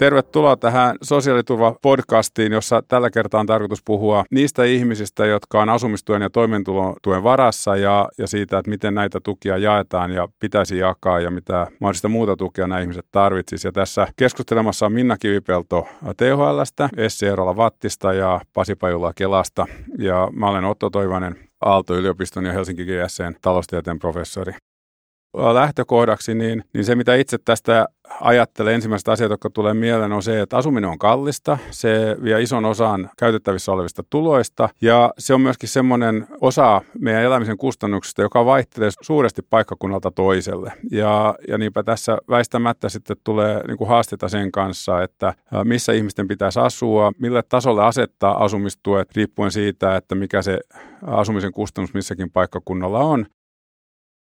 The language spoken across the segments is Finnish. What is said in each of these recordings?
Tervetuloa tähän Sosiaaliturva-podcastiin, jossa tällä kertaa on tarkoitus puhua niistä ihmisistä, jotka on asumistuen ja toimeentulotuen varassa ja, ja siitä, että miten näitä tukia jaetaan ja pitäisi jakaa ja mitä mahdollista muuta tukea nämä ihmiset tarvitsisi. Ja tässä keskustelemassa on Minna Kivipelto THLstä, Essi Eerola Vattista ja Pasi Pajula Kelasta. Ja mä olen Otto Toivanen Aalto-yliopiston ja Helsinki GSCn taloustieteen professori lähtökohdaksi, niin, niin se mitä itse tästä ajattelen, ensimmäiset asiat, jotka tulee mieleen, on se, että asuminen on kallista. Se vie ison osan käytettävissä olevista tuloista ja se on myöskin semmoinen osa meidän elämisen kustannuksista, joka vaihtelee suuresti paikkakunnalta toiselle. Ja, ja niinpä tässä väistämättä sitten tulee niin kuin haasteita sen kanssa, että missä ihmisten pitäisi asua, mille tasolle asettaa asumistuet riippuen siitä, että mikä se asumisen kustannus missäkin paikkakunnalla on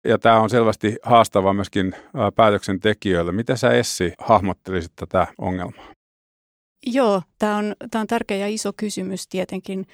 ja tämä on selvästi haastavaa myöskin päätöksentekijöille. Miten sä Essi hahmottelisit tätä ongelmaa? Joo, tämä on, tämä on tärkeä ja iso kysymys tietenkin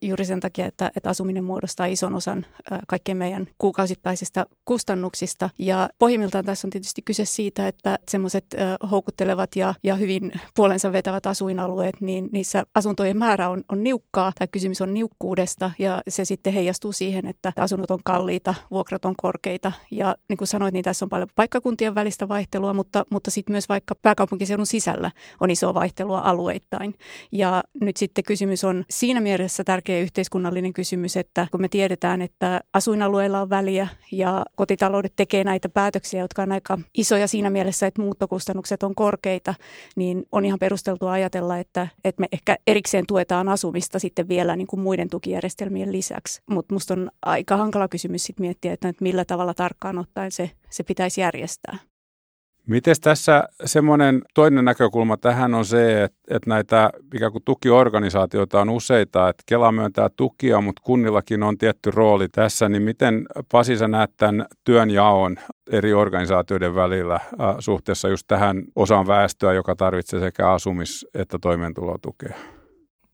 juuri sen takia, että, että asuminen muodostaa ison osan kaikkien meidän kuukausittaisista kustannuksista. Ja pohjimmiltaan tässä on tietysti kyse siitä, että semmoiset houkuttelevat ja, ja hyvin puolensa vetävät asuinalueet, niin niissä asuntojen määrä on, on niukkaa. Tämä kysymys on niukkuudesta ja se sitten heijastuu siihen, että asunnot on kalliita, vuokrat on korkeita. Ja niin kuin sanoit, niin tässä on paljon paikkakuntien välistä vaihtelua, mutta, mutta sitten myös vaikka pääkaupunkiseudun sisällä on iso vaihtelua alueittain. Ja nyt sitten kysymys on siinä mielessä tärkeä yhteiskunnallinen kysymys, että kun me tiedetään, että asuinalueilla on väliä ja kotitaloudet tekee näitä päätöksiä, jotka on aika isoja siinä mielessä, että muuttokustannukset on korkeita, niin on ihan perusteltua ajatella, että, että me ehkä erikseen tuetaan asumista sitten vielä niin kuin muiden tukijärjestelmien lisäksi. Mutta minusta on aika hankala kysymys sitten miettiä, että millä tavalla tarkkaan ottaen se, se pitäisi järjestää. Miten tässä semmoinen toinen näkökulma tähän on se, että, että näitä ikään kuin tukiorganisaatioita on useita, että Kela myöntää tukia, mutta kunnillakin on tietty rooli tässä, niin miten Pasi sä näet tämän työnjaon eri organisaatioiden välillä äh, suhteessa just tähän osaan väestöä, joka tarvitsee sekä asumis- että toimeentulotukea?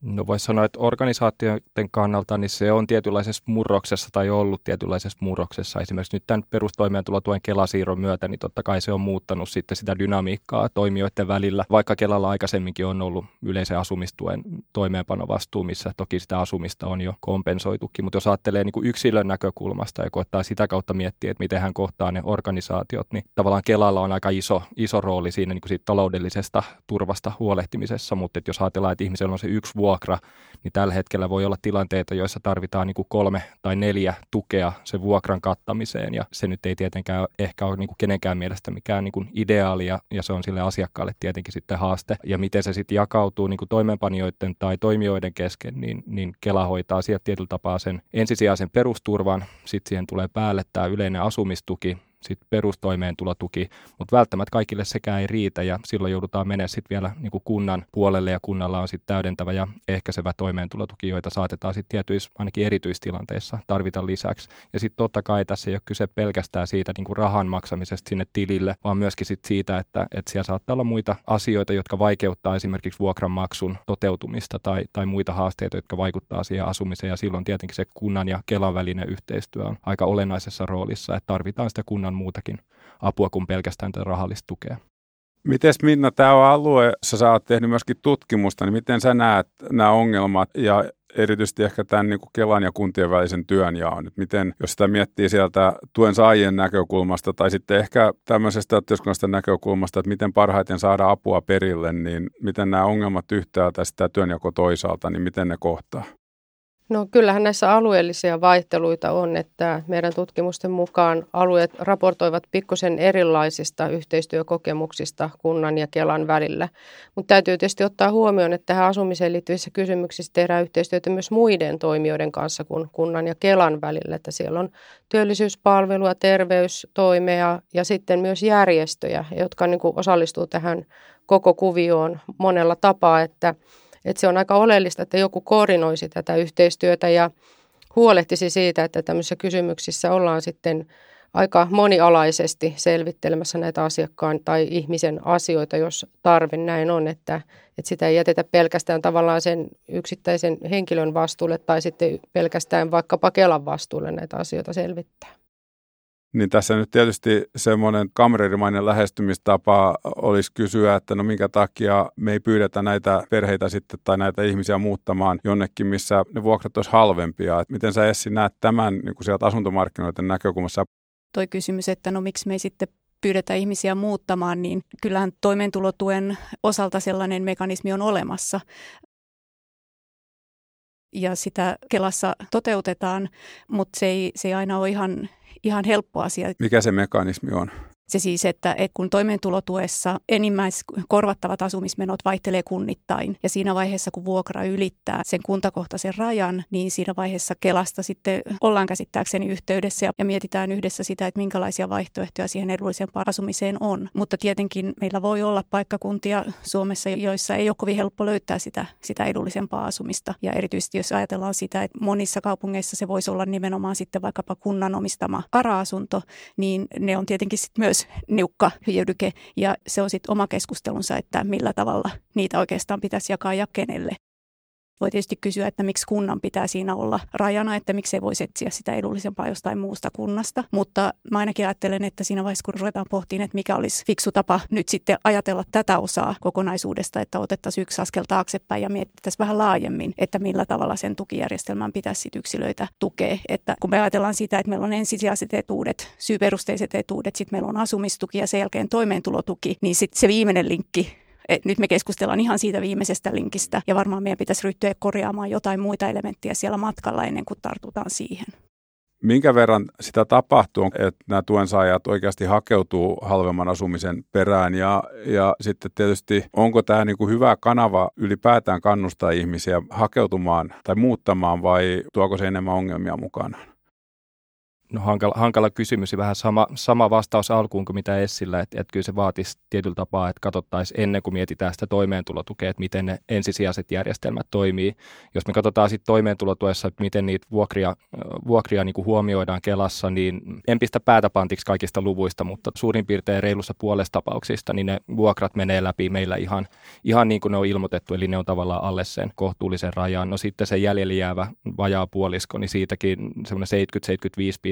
No voisi sanoa, että organisaatioiden kannalta niin se on tietynlaisessa murroksessa tai ollut tietynlaisessa murroksessa. Esimerkiksi nyt tämän perustoimeentulotuen Kelasiirron myötä, niin totta kai se on muuttanut sitten sitä dynamiikkaa toimijoiden välillä, vaikka Kelalla aikaisemminkin on ollut yleisen asumistuen toimeenpanovastuu, missä toki sitä asumista on jo kompensoitukin. Mutta jos ajattelee niin kuin yksilön näkökulmasta ja koettaa sitä kautta miettiä, että miten hän kohtaa ne organisaatiot, niin tavallaan Kelalla on aika iso, iso rooli siinä niin kuin siitä taloudellisesta turvasta huolehtimisessa, mutta jos ajatellaan, että ihmisellä on se yksi vuosi, vuokra, niin tällä hetkellä voi olla tilanteita, joissa tarvitaan niin kuin kolme tai neljä tukea sen vuokran kattamiseen ja se nyt ei tietenkään ehkä ole niin kuin kenenkään mielestä mikään niin kuin ideaalia ja se on sille asiakkaalle tietenkin sitten haaste. Ja miten se sitten jakautuu niin kuin toimeenpanijoiden tai toimijoiden kesken, niin, niin Kela hoitaa sieltä tietyllä tapaa sen ensisijaisen perusturvan, sitten siihen tulee päälle tämä yleinen asumistuki, sit perustoimeentulotuki, mutta välttämättä kaikille sekään ei riitä ja silloin joudutaan menemään sitten vielä niin kuin kunnan puolelle ja kunnalla on sitten täydentävä ja ehkäisevä toimeentulotuki, joita saatetaan sitten tietyissä ainakin erityistilanteissa tarvita lisäksi. Ja sitten totta kai tässä ei ole kyse pelkästään siitä niin kuin rahan maksamisesta sinne tilille, vaan myöskin sit siitä, että, että siellä saattaa olla muita asioita, jotka vaikeuttaa esimerkiksi vuokranmaksun toteutumista tai, tai muita haasteita, jotka vaikuttaa siihen asumiseen ja silloin tietenkin se kunnan ja Kelan välinen yhteistyö on aika olennaisessa roolissa, että tarvitaan sitä kunnan muutakin apua kuin pelkästään tätä rahallista tukea. Miten Minna, tämä on alue, sä oot tehnyt myöskin tutkimusta, niin miten sä näet nämä ongelmat ja erityisesti ehkä tämän niin kuin Kelan ja kuntien välisen työnjaon. Että miten, jos sitä miettii sieltä tuen saajien näkökulmasta tai sitten ehkä tämmöisestä yhteiskunnallisesta näkökulmasta, että miten parhaiten saada apua perille, niin miten nämä ongelmat yhtäältä sitä työnjako toisaalta, niin miten ne kohtaa? No kyllähän näissä alueellisia vaihteluita on, että meidän tutkimusten mukaan alueet raportoivat pikkusen erilaisista yhteistyökokemuksista kunnan ja Kelan välillä. Mutta täytyy tietysti ottaa huomioon, että tähän asumiseen liittyvissä kysymyksissä tehdään yhteistyötä myös muiden toimijoiden kanssa kuin kunnan ja Kelan välillä. Että siellä on työllisyyspalvelua, terveystoimea ja sitten myös järjestöjä, jotka niin osallistuu tähän koko kuvioon monella tapaa, että – että se on aika oleellista, että joku koordinoisi tätä yhteistyötä ja huolehtisi siitä, että tämmöisissä kysymyksissä ollaan sitten aika monialaisesti selvittelemässä näitä asiakkaan tai ihmisen asioita, jos tarve näin on, että, että sitä ei jätetä pelkästään tavallaan sen yksittäisen henkilön vastuulle tai sitten pelkästään vaikka Kelan vastuulle näitä asioita selvittää. Niin tässä nyt tietysti semmoinen kamrerimainen lähestymistapa olisi kysyä, että no minkä takia me ei pyydetä näitä perheitä sitten tai näitä ihmisiä muuttamaan jonnekin, missä ne vuokrat olisi halvempia. Et miten sä Essi näet tämän niin kuin sieltä asuntomarkkinoiden näkökulmassa? Toi kysymys, että no miksi me ei sitten pyydetä ihmisiä muuttamaan, niin kyllähän toimeentulotuen osalta sellainen mekanismi on olemassa ja sitä Kelassa toteutetaan, mutta se ei, se ei aina ole ihan, ihan helppo asia. Mikä se mekanismi on? Se siis, että kun toimeentulotuessa enimmäiskorvattavat asumismenot vaihtelee kunnittain ja siinä vaiheessa, kun vuokra ylittää sen kuntakohtaisen rajan, niin siinä vaiheessa Kelasta sitten ollaan käsittääkseni yhteydessä ja, mietitään yhdessä sitä, että minkälaisia vaihtoehtoja siihen edullisempaan asumiseen on. Mutta tietenkin meillä voi olla paikkakuntia Suomessa, joissa ei ole kovin helppo löytää sitä, sitä edullisempaa asumista. Ja erityisesti jos ajatellaan sitä, että monissa kaupungeissa se voisi olla nimenomaan sitten vaikkapa kunnan omistama ara-asunto, niin ne on tietenkin sitten myös myös niukka hyödyke ja se on sitten oma keskustelunsa, että millä tavalla niitä oikeastaan pitäisi jakaa ja kenelle. Voi tietysti kysyä, että miksi kunnan pitää siinä olla rajana, että miksi ei voisi etsiä sitä edullisempaa jostain muusta kunnasta. Mutta mä ainakin ajattelen, että siinä vaiheessa, kun ruvetaan pohtimaan, että mikä olisi fiksu tapa nyt sitten ajatella tätä osaa kokonaisuudesta, että otettaisiin yksi askel taaksepäin ja mietittäisiin vähän laajemmin, että millä tavalla sen tukijärjestelmän pitäisi sit yksilöitä tukea. Että kun me ajatellaan sitä, että meillä on ensisijaiset etuudet, syyperusteiset etuudet, sitten meillä on asumistuki ja sen jälkeen toimeentulotuki, niin sitten se viimeinen linkki et nyt me keskustellaan ihan siitä viimeisestä linkistä ja varmaan meidän pitäisi ryhtyä korjaamaan jotain muita elementtejä siellä matkalla ennen kuin tartutaan siihen. Minkä verran sitä tapahtuu, että nämä tuensaajat oikeasti hakeutuu halvemman asumisen perään ja, ja sitten tietysti onko tämä niin kuin hyvä kanava ylipäätään kannustaa ihmisiä hakeutumaan tai muuttamaan vai tuoko se enemmän ongelmia mukanaan? No, hankala, hankala kysymys ja vähän sama, sama vastaus alkuun kuin mitä Essillä, että, että kyllä se vaatisi tietyllä tapaa, että katsottaisiin ennen kuin mietitään sitä toimeentulotukea, että miten ne ensisijaiset järjestelmät toimii. Jos me katsotaan sitten toimeentulotuessa, että miten niitä vuokria, vuokria niin kuin huomioidaan Kelassa, niin en pistä päätä pantiksi kaikista luvuista, mutta suurin piirtein reilussa puolesta tapauksista, niin ne vuokrat menee läpi meillä ihan, ihan niin kuin ne on ilmoitettu, eli ne on tavallaan alle sen kohtuullisen rajan. No sitten se jäljellä jäävä vajaa puolisko, niin siitäkin semmoinen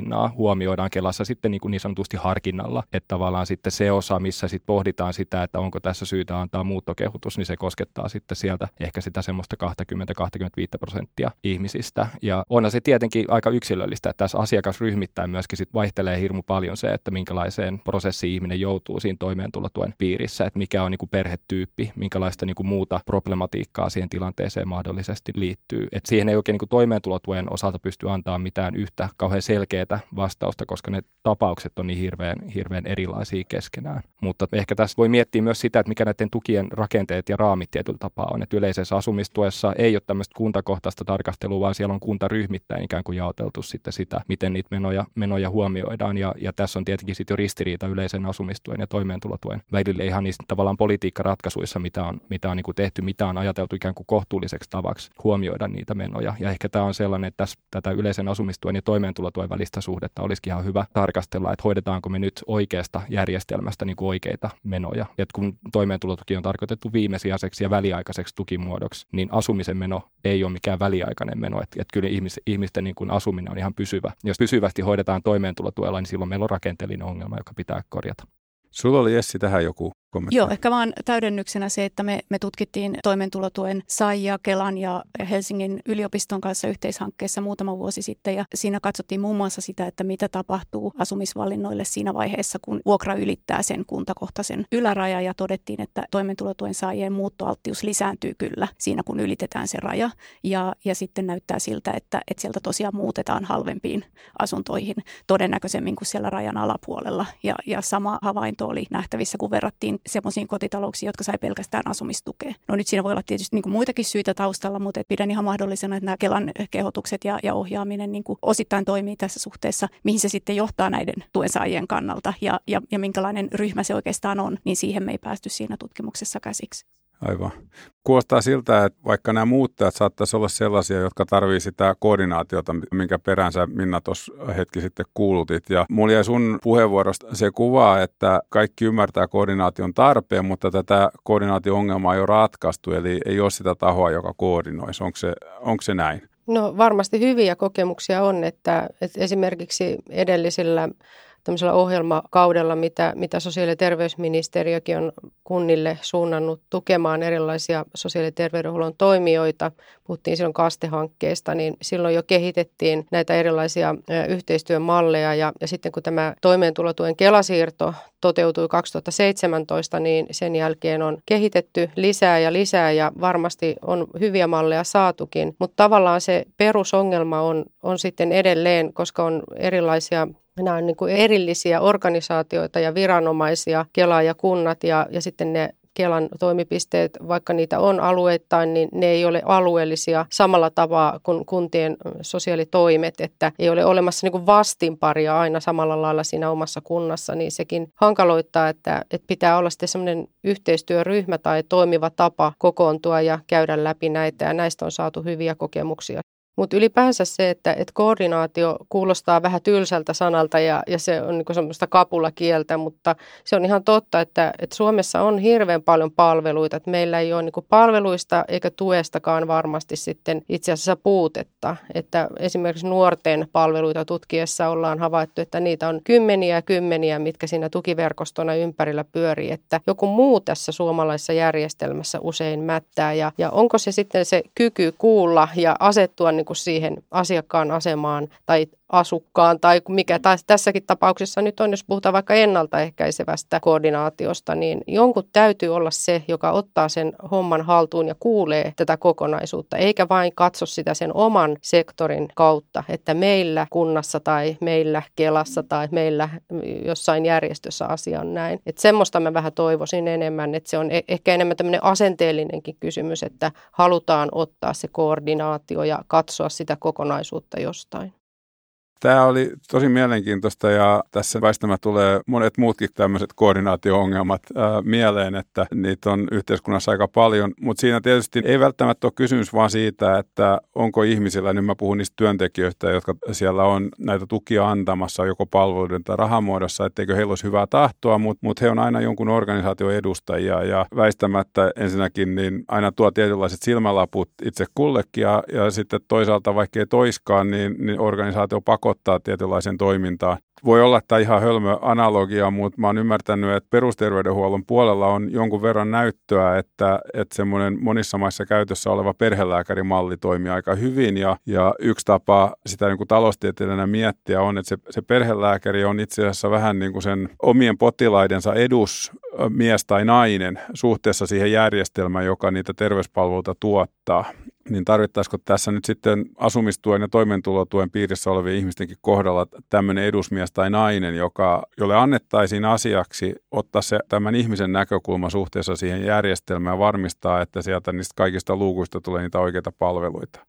70-75 pinnaa huomioidaan Kelassa sitten niin, kuin niin sanotusti harkinnalla. Että tavallaan sitten se osa, missä sitten pohditaan sitä, että onko tässä syytä antaa muuttokehotus, niin se koskettaa sitten sieltä ehkä sitä semmoista 20-25 prosenttia ihmisistä. Ja onhan se tietenkin aika yksilöllistä, että tässä asiakasryhmittäin myöskin sit vaihtelee hirmu paljon se, että minkälaiseen prosessiin ihminen joutuu siinä toimeentulotuen piirissä, että mikä on niin kuin perhetyyppi, minkälaista niin kuin muuta problematiikkaa siihen tilanteeseen mahdollisesti liittyy. Et siihen ei oikein niin kuin toimeentulotuen osalta pysty antaa mitään yhtä kauhean selkeää vastausta, koska ne tapaukset on niin hirveän, hirveän erilaisia keskenään. Mutta ehkä tässä voi miettiä myös sitä, että mikä näiden tukien rakenteet ja raamit tietyllä tapaa on. Että yleisessä asumistuessa ei ole tämmöistä kuntakohtaista tarkastelua, vaan siellä on kuntaryhmittäin ikään kuin jaoteltu sitten sitä, miten niitä menoja, menoja huomioidaan. Ja, ja tässä on tietenkin sitten jo ristiriita yleisen asumistuen ja toimeentulotuen välillä ihan niistä tavallaan politiikkaratkaisuissa, mitä on, mitä on niin kuin tehty, mitä on ajateltu ikään kuin kohtuulliseksi tavaksi huomioida niitä menoja. Ja ehkä tämä on sellainen, että tässä tätä yleisen asumistuen ja toimeentulotuen välistä suhdetta olisikin ihan hyvä tarkastella, että hoidetaanko me nyt oikeasta järjestelmästä niin kuin oikeita menoja. Et kun toimeentulotuki on tarkoitettu viimesijaiseksi ja väliaikaiseksi tukimuodoksi, niin asumisen meno ei ole mikään väliaikainen meno. Että et kyllä ihmis, ihmisten niin kuin asuminen on ihan pysyvä. Jos pysyvästi hoidetaan toimeentulotuella, niin silloin meillä on rakenteellinen ongelma, joka pitää korjata. Sulla oli Essi tähän joku kommentti. Joo, ehkä vaan täydennyksenä se, että me, me tutkittiin toimeentulotuen saajia Kelan ja Helsingin yliopiston kanssa yhteishankkeessa muutama vuosi sitten. Ja siinä katsottiin muun muassa sitä, että mitä tapahtuu asumisvalinnoille siinä vaiheessa, kun vuokra ylittää sen kuntakohtaisen yläraja. Ja todettiin, että toimeentulotuen saajien muuttoalttius lisääntyy kyllä siinä, kun ylitetään se raja. Ja, ja sitten näyttää siltä, että, että sieltä tosiaan muutetaan halvempiin asuntoihin todennäköisemmin kuin siellä rajan alapuolella. Ja, ja sama havainto oli nähtävissä, kun verrattiin semmoisiin kotitalouksiin, jotka sai pelkästään asumistukea. No nyt siinä voi olla tietysti niin kuin muitakin syitä taustalla, mutta pidän ihan mahdollisena, että nämä Kelan kehotukset ja, ja ohjaaminen niin kuin osittain toimii tässä suhteessa, mihin se sitten johtaa näiden tuensaajien kannalta ja, ja, ja minkälainen ryhmä se oikeastaan on, niin siihen me ei päästy siinä tutkimuksessa käsiksi. Aivan. Kuulostaa siltä, että vaikka nämä muuttajat saattaisi olla sellaisia, jotka tarvii sitä koordinaatiota, minkä peränsä Minna tuossa hetki sitten kuulutit. Ja mulla jäi sun puheenvuorosta se kuva, että kaikki ymmärtää koordinaation tarpeen, mutta tätä koordinaatio-ongelmaa ei ole ratkaistu, eli ei ole sitä tahoa, joka koordinoisi. Onko se, onko se näin? No varmasti hyviä kokemuksia on, että, että esimerkiksi edellisillä tämmöisellä ohjelmakaudella, mitä, mitä sosiaali- ja terveysministeriökin on kunnille suunnannut tukemaan erilaisia sosiaali- ja terveydenhuollon toimijoita. Puhuttiin silloin kastehankkeesta, niin silloin jo kehitettiin näitä erilaisia yhteistyömalleja ja, ja sitten kun tämä toimeentulotuen kelasiirto toteutui 2017, niin sen jälkeen on kehitetty lisää ja lisää ja varmasti on hyviä malleja saatukin, mutta tavallaan se perusongelma on, on sitten edelleen, koska on erilaisia Nämä on niin kuin erillisiä organisaatioita ja viranomaisia, Kela ja kunnat ja, ja sitten ne Kelan toimipisteet, vaikka niitä on alueittain, niin ne ei ole alueellisia samalla tavalla kuin kuntien sosiaalitoimet, että ei ole olemassa niin vastinparia aina samalla lailla siinä omassa kunnassa, niin sekin hankaloittaa, että, että pitää olla sitten semmoinen yhteistyöryhmä tai toimiva tapa kokoontua ja käydä läpi näitä ja näistä on saatu hyviä kokemuksia. Mutta ylipäänsä se, että, että koordinaatio kuulostaa vähän tylsältä sanalta ja, ja se on niin semmoista kapulakieltä, mutta se on ihan totta, että, että Suomessa on hirveän paljon palveluita. Että meillä ei ole niin palveluista eikä tuestakaan varmasti sitten itse asiassa puutetta. Että esimerkiksi nuorten palveluita tutkiessa ollaan havaittu, että niitä on kymmeniä ja kymmeniä, mitkä siinä tukiverkostona ympärillä pyörii. Että joku muu tässä suomalaisessa järjestelmässä usein mättää ja, ja onko se sitten se kyky kuulla ja asettua niin kuin siihen asiakkaan asemaan tai asukkaan tai mikä tai tässäkin tapauksessa nyt on, jos puhutaan vaikka ennaltaehkäisevästä koordinaatiosta, niin jonkun täytyy olla se, joka ottaa sen homman haltuun ja kuulee tätä kokonaisuutta, eikä vain katso sitä sen oman sektorin kautta, että meillä kunnassa tai meillä Kelassa tai meillä jossain järjestössä asia on näin. Että semmoista mä vähän toivoisin enemmän, että se on e- ehkä enemmän tämmöinen asenteellinenkin kysymys, että halutaan ottaa se koordinaatio ja katsoa sitä kokonaisuutta jostain. Tämä oli tosi mielenkiintoista ja tässä väistämä tulee monet muutkin tämmöiset koordinaatio-ongelmat ää, mieleen, että niitä on yhteiskunnassa aika paljon, mutta siinä tietysti ei välttämättä ole kysymys vaan siitä, että onko ihmisillä, nyt mä puhun niistä työntekijöistä, jotka siellä on näitä tukia antamassa joko palveluiden tai rahamuodossa, etteikö heillä olisi hyvää tahtoa, mutta mut he on aina jonkun organisaation edustajia ja väistämättä ensinnäkin niin aina tuo tietynlaiset silmälaput itse kullekin ja, ja sitten toisaalta vaikka ei toiskaan, niin, niin organisaatio pakko pakottaa tietynlaisen toimintaan. Voi olla tämä ihan hölmö analogia, mutta mä oon ymmärtänyt, että perusterveydenhuollon puolella on jonkun verran näyttöä, että, että semmoinen monissa maissa käytössä oleva perhelääkärimalli toimii aika hyvin. Ja, ja yksi tapa sitä niin kuin taloustieteilijänä miettiä on, että se, se perhelääkäri on itse asiassa vähän niin kuin sen omien potilaidensa edus mies tai nainen suhteessa siihen järjestelmään, joka niitä terveyspalveluita tuottaa niin tarvittaisiko tässä nyt sitten asumistuen ja toimeentulotuen piirissä olevien ihmistenkin kohdalla tämmöinen edusmies tai nainen, joka, jolle annettaisiin asiaksi ottaa se tämän ihmisen näkökulma suhteessa siihen järjestelmään ja varmistaa, että sieltä niistä kaikista luukuista tulee niitä oikeita palveluita.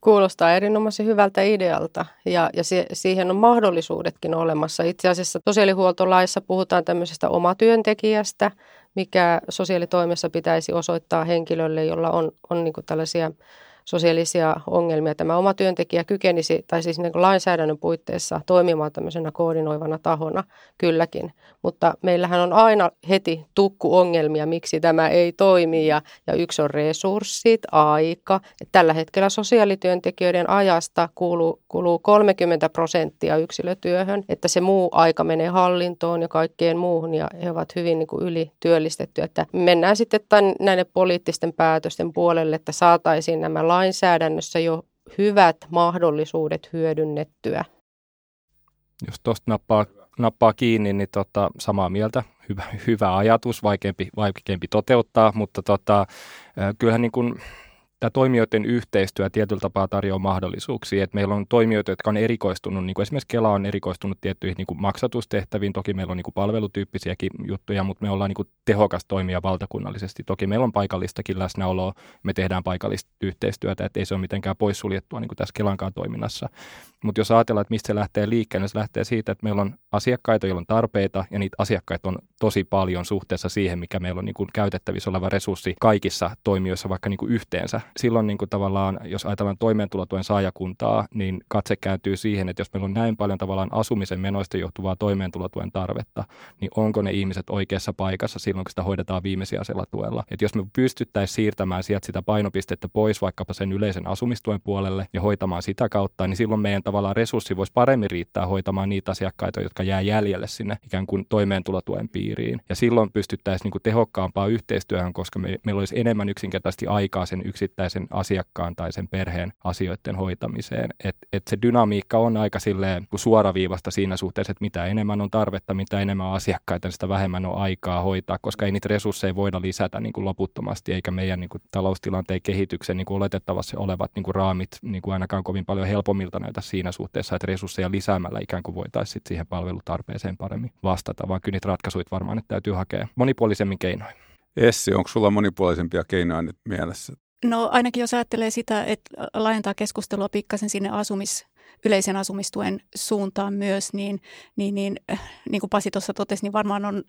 Kuulostaa erinomaisen hyvältä idealta ja, ja se, siihen on mahdollisuudetkin olemassa. Itse asiassa sosiaalihuoltolaissa puhutaan tämmöisestä omatyöntekijästä, mikä sosiaalitoimessa pitäisi osoittaa henkilölle, jolla on, on niin tällaisia sosiaalisia ongelmia. Tämä oma työntekijä kykenisi, tai siis niin lainsäädännön puitteissa toimimaan tämmöisenä koordinoivana tahona, kylläkin. Mutta meillähän on aina heti tukkuongelmia, miksi tämä ei toimi, ja, ja yksi on resurssit, aika. Et tällä hetkellä sosiaalityöntekijöiden ajasta kuuluu, kuuluu 30 prosenttia yksilötyöhön, että se muu aika menee hallintoon ja kaikkeen muuhun, ja he ovat hyvin niin kuin. Että mennään sitten tämän, näiden poliittisten päätösten puolelle, että saataisiin nämä lainsäädännössä jo hyvät mahdollisuudet hyödynnettyä. Jos tuosta nappaa, nappaa kiinni, niin tota, samaa mieltä. Hyvä, hyvä ajatus, vaikeampi, vaikeampi toteuttaa, mutta tota, kyllähän niin kuin tämä toimijoiden yhteistyö tietyllä tapaa tarjoaa mahdollisuuksia. Että meillä on toimijoita, jotka on erikoistunut, niin kuin esimerkiksi Kela on erikoistunut tiettyihin niin kuin maksatustehtäviin. Toki meillä on niin kuin palvelutyyppisiäkin juttuja, mutta me ollaan niin kuin tehokas toimija valtakunnallisesti. Toki meillä on paikallistakin läsnäoloa, me tehdään paikallista yhteistyötä, että ei se ole mitenkään poissuljettua niin kuin tässä Kelankaan toiminnassa. Mutta jos ajatellaan, että mistä se lähtee liikkeelle, niin se lähtee siitä, että meillä on asiakkaita, joilla on tarpeita, ja niitä asiakkaita on tosi paljon suhteessa siihen, mikä meillä on niin kuin käytettävissä oleva resurssi kaikissa toimijoissa vaikka niin kuin yhteensä silloin niin kuin tavallaan, jos ajatellaan toimeentulotuen saajakuntaa, niin katse kääntyy siihen, että jos meillä on näin paljon tavallaan asumisen menoista johtuvaa toimeentulotuen tarvetta, niin onko ne ihmiset oikeassa paikassa silloin, kun sitä hoidetaan viimesijaisella tuella. Että jos me pystyttäisiin siirtämään sieltä sitä painopistettä pois vaikkapa sen yleisen asumistuen puolelle ja hoitamaan sitä kautta, niin silloin meidän tavallaan resurssi voisi paremmin riittää hoitamaan niitä asiakkaita, jotka jää jäljelle sinne ikään kuin toimeentulotuen piiriin. Ja silloin pystyttäisiin niin kuin tehokkaampaan yhteistyöhön, koska me, meillä olisi enemmän yksinkertaisesti aikaa sen yksittäisen asiakkaan tai sen perheen asioiden hoitamiseen. Et, et se dynamiikka on aika silleen suoraviivasta siinä suhteessa, että mitä enemmän on tarvetta, mitä enemmän asiakkaita, sitä vähemmän on aikaa hoitaa, koska ei niitä resursseja voida lisätä niin kuin loputtomasti, eikä meidän niin kuin taloustilanteen kehityksen niin kuin oletettavasti olevat niin kuin raamit niin kuin ainakaan kovin paljon helpommilta näytä siinä suhteessa, että resursseja lisäämällä ikään kuin voitaisiin siihen palvelutarpeeseen paremmin vastata, vaan kyllä niitä ratkaisuja varmaan että täytyy hakea monipuolisemmin keinoin. Essi, onko sulla monipuolisempia keinoja nyt mielessä? No ainakin jos ajattelee sitä, että laajentaa keskustelua pikkasen sinne asumis, yleisen asumistuen suuntaan myös, niin, niin, niin, niin kuin Pasi tuossa totesi, niin varmaan on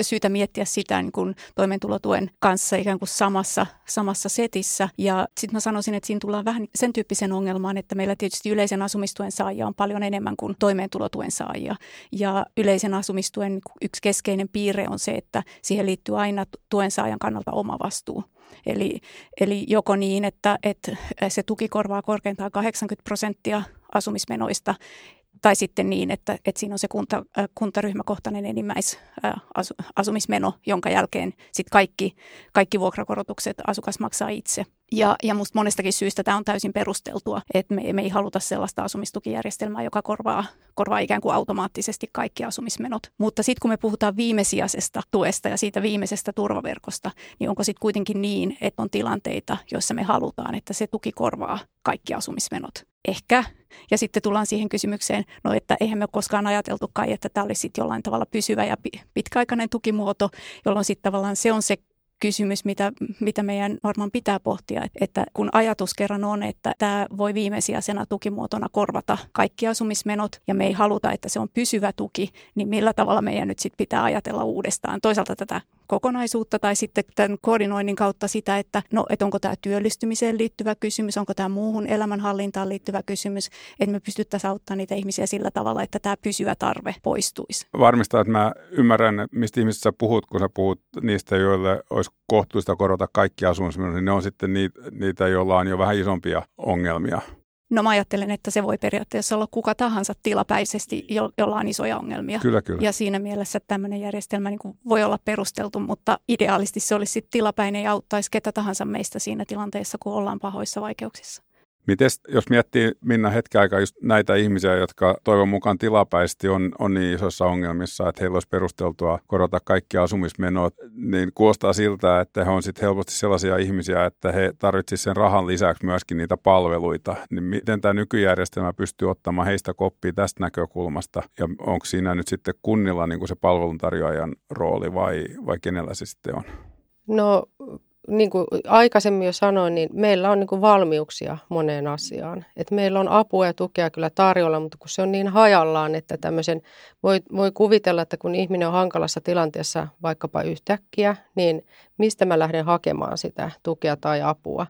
syytä miettiä sitä niin kuin toimeentulotuen kanssa ikään kuin samassa, samassa setissä. Ja sitten mä sanoisin, että siinä tullaan vähän sen tyyppisen ongelmaan, että meillä tietysti yleisen asumistuen saajia on paljon enemmän kuin toimeentulotuen saajia. Ja yleisen asumistuen yksi keskeinen piirre on se, että siihen liittyy aina tuen saajan kannalta oma vastuu. Eli, eli joko niin, että, että se tuki korvaa korkeintaan 80 prosenttia asumismenoista, tai sitten niin, että, että siinä on se kunta, kuntaryhmäkohtainen enimmäisasumismeno, jonka jälkeen sitten kaikki, kaikki vuokrakorotukset asukas maksaa itse. Ja, ja musta monestakin syystä tämä on täysin perusteltua, että me, me ei haluta sellaista asumistukijärjestelmää, joka korvaa, korvaa ikään kuin automaattisesti kaikki asumismenot. Mutta sitten kun me puhutaan viimesijaisesta tuesta ja siitä viimeisestä turvaverkosta, niin onko sitten kuitenkin niin, että on tilanteita, joissa me halutaan, että se tuki korvaa kaikki asumismenot? Ehkä. Ja sitten tullaan siihen kysymykseen, no että eihän me koskaan ajateltukaan, että tämä olisi sitten jollain tavalla pysyvä ja pitkäaikainen tukimuoto, jolloin sitten tavallaan se on se kysymys, mitä, mitä meidän varmaan pitää pohtia, että kun ajatus kerran on, että tämä voi viimesijaisena tukimuotona korvata kaikki asumismenot ja me ei haluta, että se on pysyvä tuki, niin millä tavalla meidän nyt sitten pitää ajatella uudestaan? Toisaalta tätä kokonaisuutta tai sitten tämän koordinoinnin kautta sitä, että no, että onko tämä työllistymiseen liittyvä kysymys, onko tämä muuhun elämänhallintaan liittyvä kysymys, että me pystyttäisiin auttamaan niitä ihmisiä sillä tavalla, että tämä pysyvä tarve poistuisi. Varmistaa, että mä ymmärrän, mistä ihmisistä sä puhut, kun sä puhut niistä, joille olisi kohtuullista korota kaikki asumismenot, niin ne on sitten niitä, niitä, joilla on jo vähän isompia ongelmia. No mä ajattelen, että se voi periaatteessa olla kuka tahansa tilapäisesti, jo, jolla on isoja ongelmia. Kyllä, kyllä. Ja siinä mielessä tämmöinen järjestelmä niin kuin voi olla perusteltu, mutta ideaalisti se olisi tilapäinen ja auttaisi ketä tahansa meistä siinä tilanteessa, kun ollaan pahoissa vaikeuksissa. Miten jos miettii Minna hetken aikaa just näitä ihmisiä, jotka toivon mukaan tilapäisesti on, on niin isossa ongelmissa, että heillä olisi perusteltua korota kaikki asumismenot, niin kuulostaa siltä, että he on sitten helposti sellaisia ihmisiä, että he tarvitsisivat sen rahan lisäksi myöskin niitä palveluita. Niin miten tämä nykyjärjestelmä pystyy ottamaan heistä koppia tästä näkökulmasta ja onko siinä nyt sitten kunnilla niin kuin se palveluntarjoajan rooli vai, vai kenellä se sitten on? No niin kuin aikaisemmin jo sanoin, niin meillä on niin kuin valmiuksia moneen asiaan. Et meillä on apua ja tukea kyllä tarjolla, mutta kun se on niin hajallaan, että tämmöisen voi, voi kuvitella, että kun ihminen on hankalassa tilanteessa vaikkapa yhtäkkiä, niin mistä mä lähden hakemaan sitä tukea tai apua.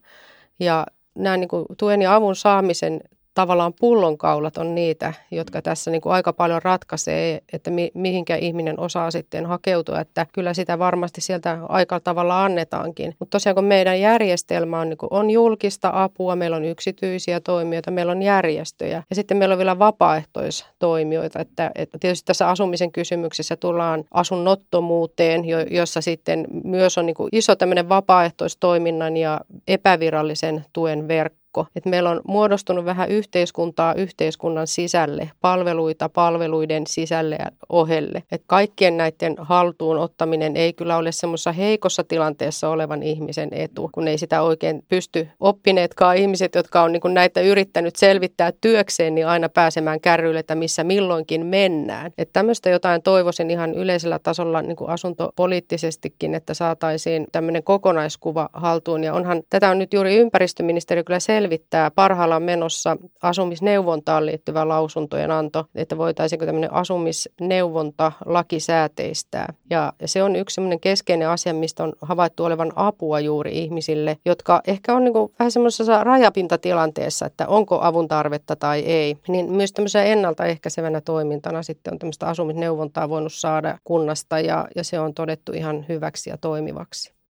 Ja nämä niin kuin tuen ja avun saamisen tavallaan pullonkaulat on niitä, jotka tässä niin kuin aika paljon ratkaisee, että mi, mihinkä ihminen osaa sitten hakeutua, että kyllä sitä varmasti sieltä aika tavalla annetaankin. Mutta tosiaan kun meidän järjestelmä on, niin kuin, on julkista apua, meillä on yksityisiä toimijoita, meillä on järjestöjä ja sitten meillä on vielä vapaaehtoistoimijoita, että, että tietysti tässä asumisen kysymyksessä tullaan asunnottomuuteen, jo, jossa sitten myös on niin kuin iso tämmöinen vapaaehtoistoiminnan ja epävirallisen tuen verkko verkko. Et meillä on muodostunut vähän yhteiskuntaa yhteiskunnan sisälle, palveluita palveluiden sisälle ja ohelle. Et kaikkien näiden haltuun ottaminen ei kyllä ole semmoisessa heikossa tilanteessa olevan ihmisen etu, kun ei sitä oikein pysty oppineetkaan ihmiset, jotka on niin näitä yrittänyt selvittää työkseen, niin aina pääsemään kärryille, että missä milloinkin mennään. Että tämmöistä jotain toivoisin ihan yleisellä tasolla niin kuin asuntopoliittisestikin, että saataisiin tämmöinen kokonaiskuva haltuun. Ja onhan, tätä on nyt juuri ympäristöministeriö kyllä selvittänyt, selvittää parhaillaan menossa asumisneuvontaan liittyvä lausuntojen anto, että voitaisiinko tämmöinen asumisneuvonta lakisääteistää. Ja se on yksi semmoinen keskeinen asia, mistä on havaittu olevan apua juuri ihmisille, jotka ehkä on niin kuin vähän semmoisessa rajapintatilanteessa, että onko avun tarvetta tai ei. Niin myös tämmöisenä ennaltaehkäisevänä toimintana sitten on tämmöistä asumisneuvontaa voinut saada kunnasta ja, ja se on todettu ihan hyväksi ja toimivaksi.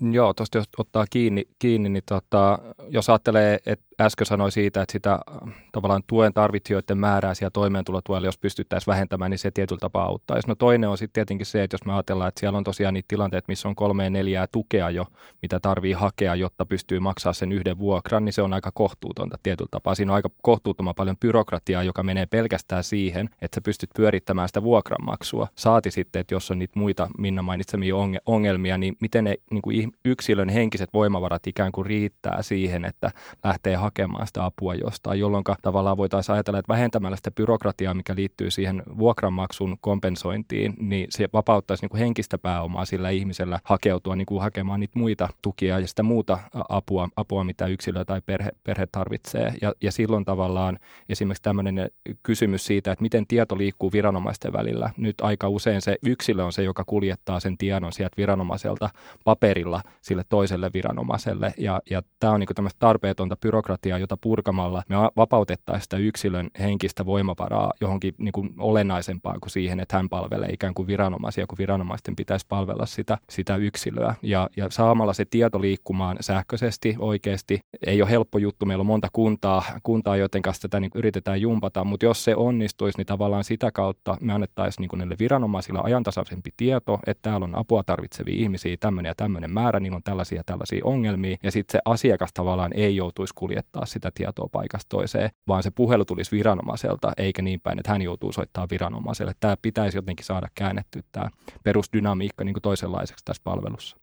Joo, tuosta jos ottaa kiinni, kiinni niin tota, jos ajattelee, että äsken sanoi siitä, että sitä äh, tavallaan tuen tarvitsijoiden määrää siellä toimeentulotuella, jos pystyttäisiin vähentämään, niin se tietyllä tapaa auttaisi. No toinen on sitten tietenkin se, että jos me ajatellaan, että siellä on tosiaan niitä tilanteita, missä on kolme neljää tukea jo, mitä tarvii hakea, jotta pystyy maksaa sen yhden vuokran, niin se on aika kohtuutonta tietyllä tapaa. Siinä on aika kohtuuttoman paljon byrokratiaa, joka menee pelkästään siihen, että sä pystyt pyörittämään sitä vuokranmaksua. Saati sitten, että jos on niitä muita Minna mainitsemia ongelmia, niin miten ne niin kuin yksilön henkiset voimavarat ikään kuin riittää siihen, että lähtee hakemaan sitä apua jostain, jolloin tavallaan voitaisiin ajatella, että vähentämällä sitä byrokratiaa, mikä liittyy siihen vuokranmaksun kompensointiin, niin se vapauttaisi niin kuin henkistä pääomaa sillä ihmisellä hakeutua niin kuin hakemaan niitä muita tukia ja sitä muuta apua, apua mitä yksilö tai perhe, perhe tarvitsee. Ja, ja silloin tavallaan esimerkiksi tämmöinen kysymys siitä, että miten tieto liikkuu viranomaisten välillä. Nyt aika usein se yksilö on se, joka kuljettaa sen tiedon sieltä viranomaiselta paperilla sille toiselle viranomaiselle. Ja, ja tämä on niin tämmöistä tarpeetonta byrokratiaa, jota purkamalla me vapautettaisiin sitä yksilön henkistä voimavaraa johonkin niin kuin olennaisempaan kuin siihen, että hän palvelee ikään kuin viranomaisia, kun viranomaisten pitäisi palvella sitä, sitä yksilöä. Ja, ja saamalla se tieto liikkumaan sähköisesti oikeasti ei ole helppo juttu. Meillä on monta kuntaa, kuntaa joiden kanssa tätä niin yritetään jumpata, mutta jos se onnistuisi, niin tavallaan sitä kautta me annettaisiin niin niille viranomaisilla ajantasaisempi tieto, että täällä on apua tarvitsevia ihmisiä, tämmöinen ja tämmöinen määrä, niin on tällaisia tällaisia ongelmia. Ja sitten se asiakas tavallaan ei joutuisi kuljettaa sitä tietoa paikasta toiseen, vaan se puhelu tulisi viranomaiselta, eikä niin päin, että hän joutuu soittamaan viranomaiselle. Tämä pitäisi jotenkin saada käännettyä tämä perusdynamiikka niin kuin toisenlaiseksi tässä palvelussa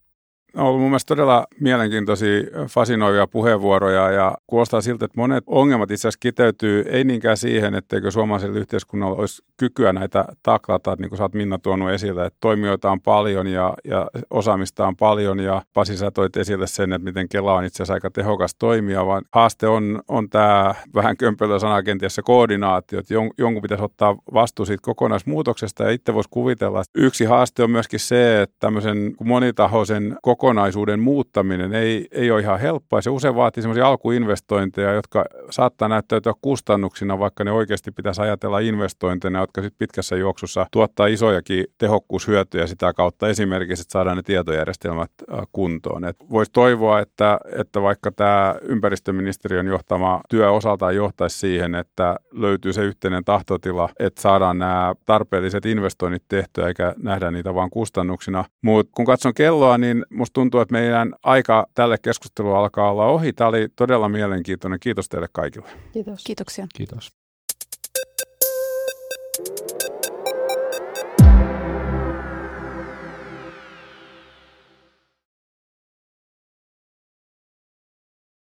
on ollut mun mielestä todella mielenkiintoisia, fasinoivia puheenvuoroja ja kuulostaa siltä, että monet ongelmat itse asiassa kiteytyy ei niinkään siihen, etteikö suomalaisella yhteiskunnalla olisi kykyä näitä taklata, niin kuin sä oot Minna tuonut esille, että toimijoita on paljon ja, ja osaamista on paljon ja Pasi sä toit esille sen, että miten Kela on itse asiassa aika tehokas toimija, vaan haaste on, on tämä vähän kömpelö sana kenties koordinaatio, että jon, jonkun pitäisi ottaa vastuu siitä kokonaismuutoksesta. Ja itse voisi kuvitella, että yksi haaste on myöskin se, että tämmöisen monitahoisen kokonaisuuden muuttaminen ei, ei ole ihan helppoa. Se usein vaatii sellaisia alkuinvestointeja, jotka saattaa näyttäytyä kustannuksina, vaikka ne oikeasti pitäisi ajatella investointeina, jotka sitten pitkässä juoksussa tuottaa isojakin tehokkuushyötyjä sitä kautta esimerkiksi, että saadaan ne tietojärjestelmät kuntoon. Voisi toivoa, että, että vaikka tämä ympäristöministeriön johtama työ osaltaan johtaisi siihen, että löytyy se yhteinen tahtotila, että saadaan nämä tarpeelliset investoinnit tehtyä eikä nähdä niitä vain kustannuksina. Mutta kun katson kelloa, niin musta tuntuu, että meidän aika tälle keskustelulle alkaa olla ohi. Tämä oli todella mielenkiintoinen. Kiitos teille kaikille. Kiitos. Kiitoksia. Kiitos.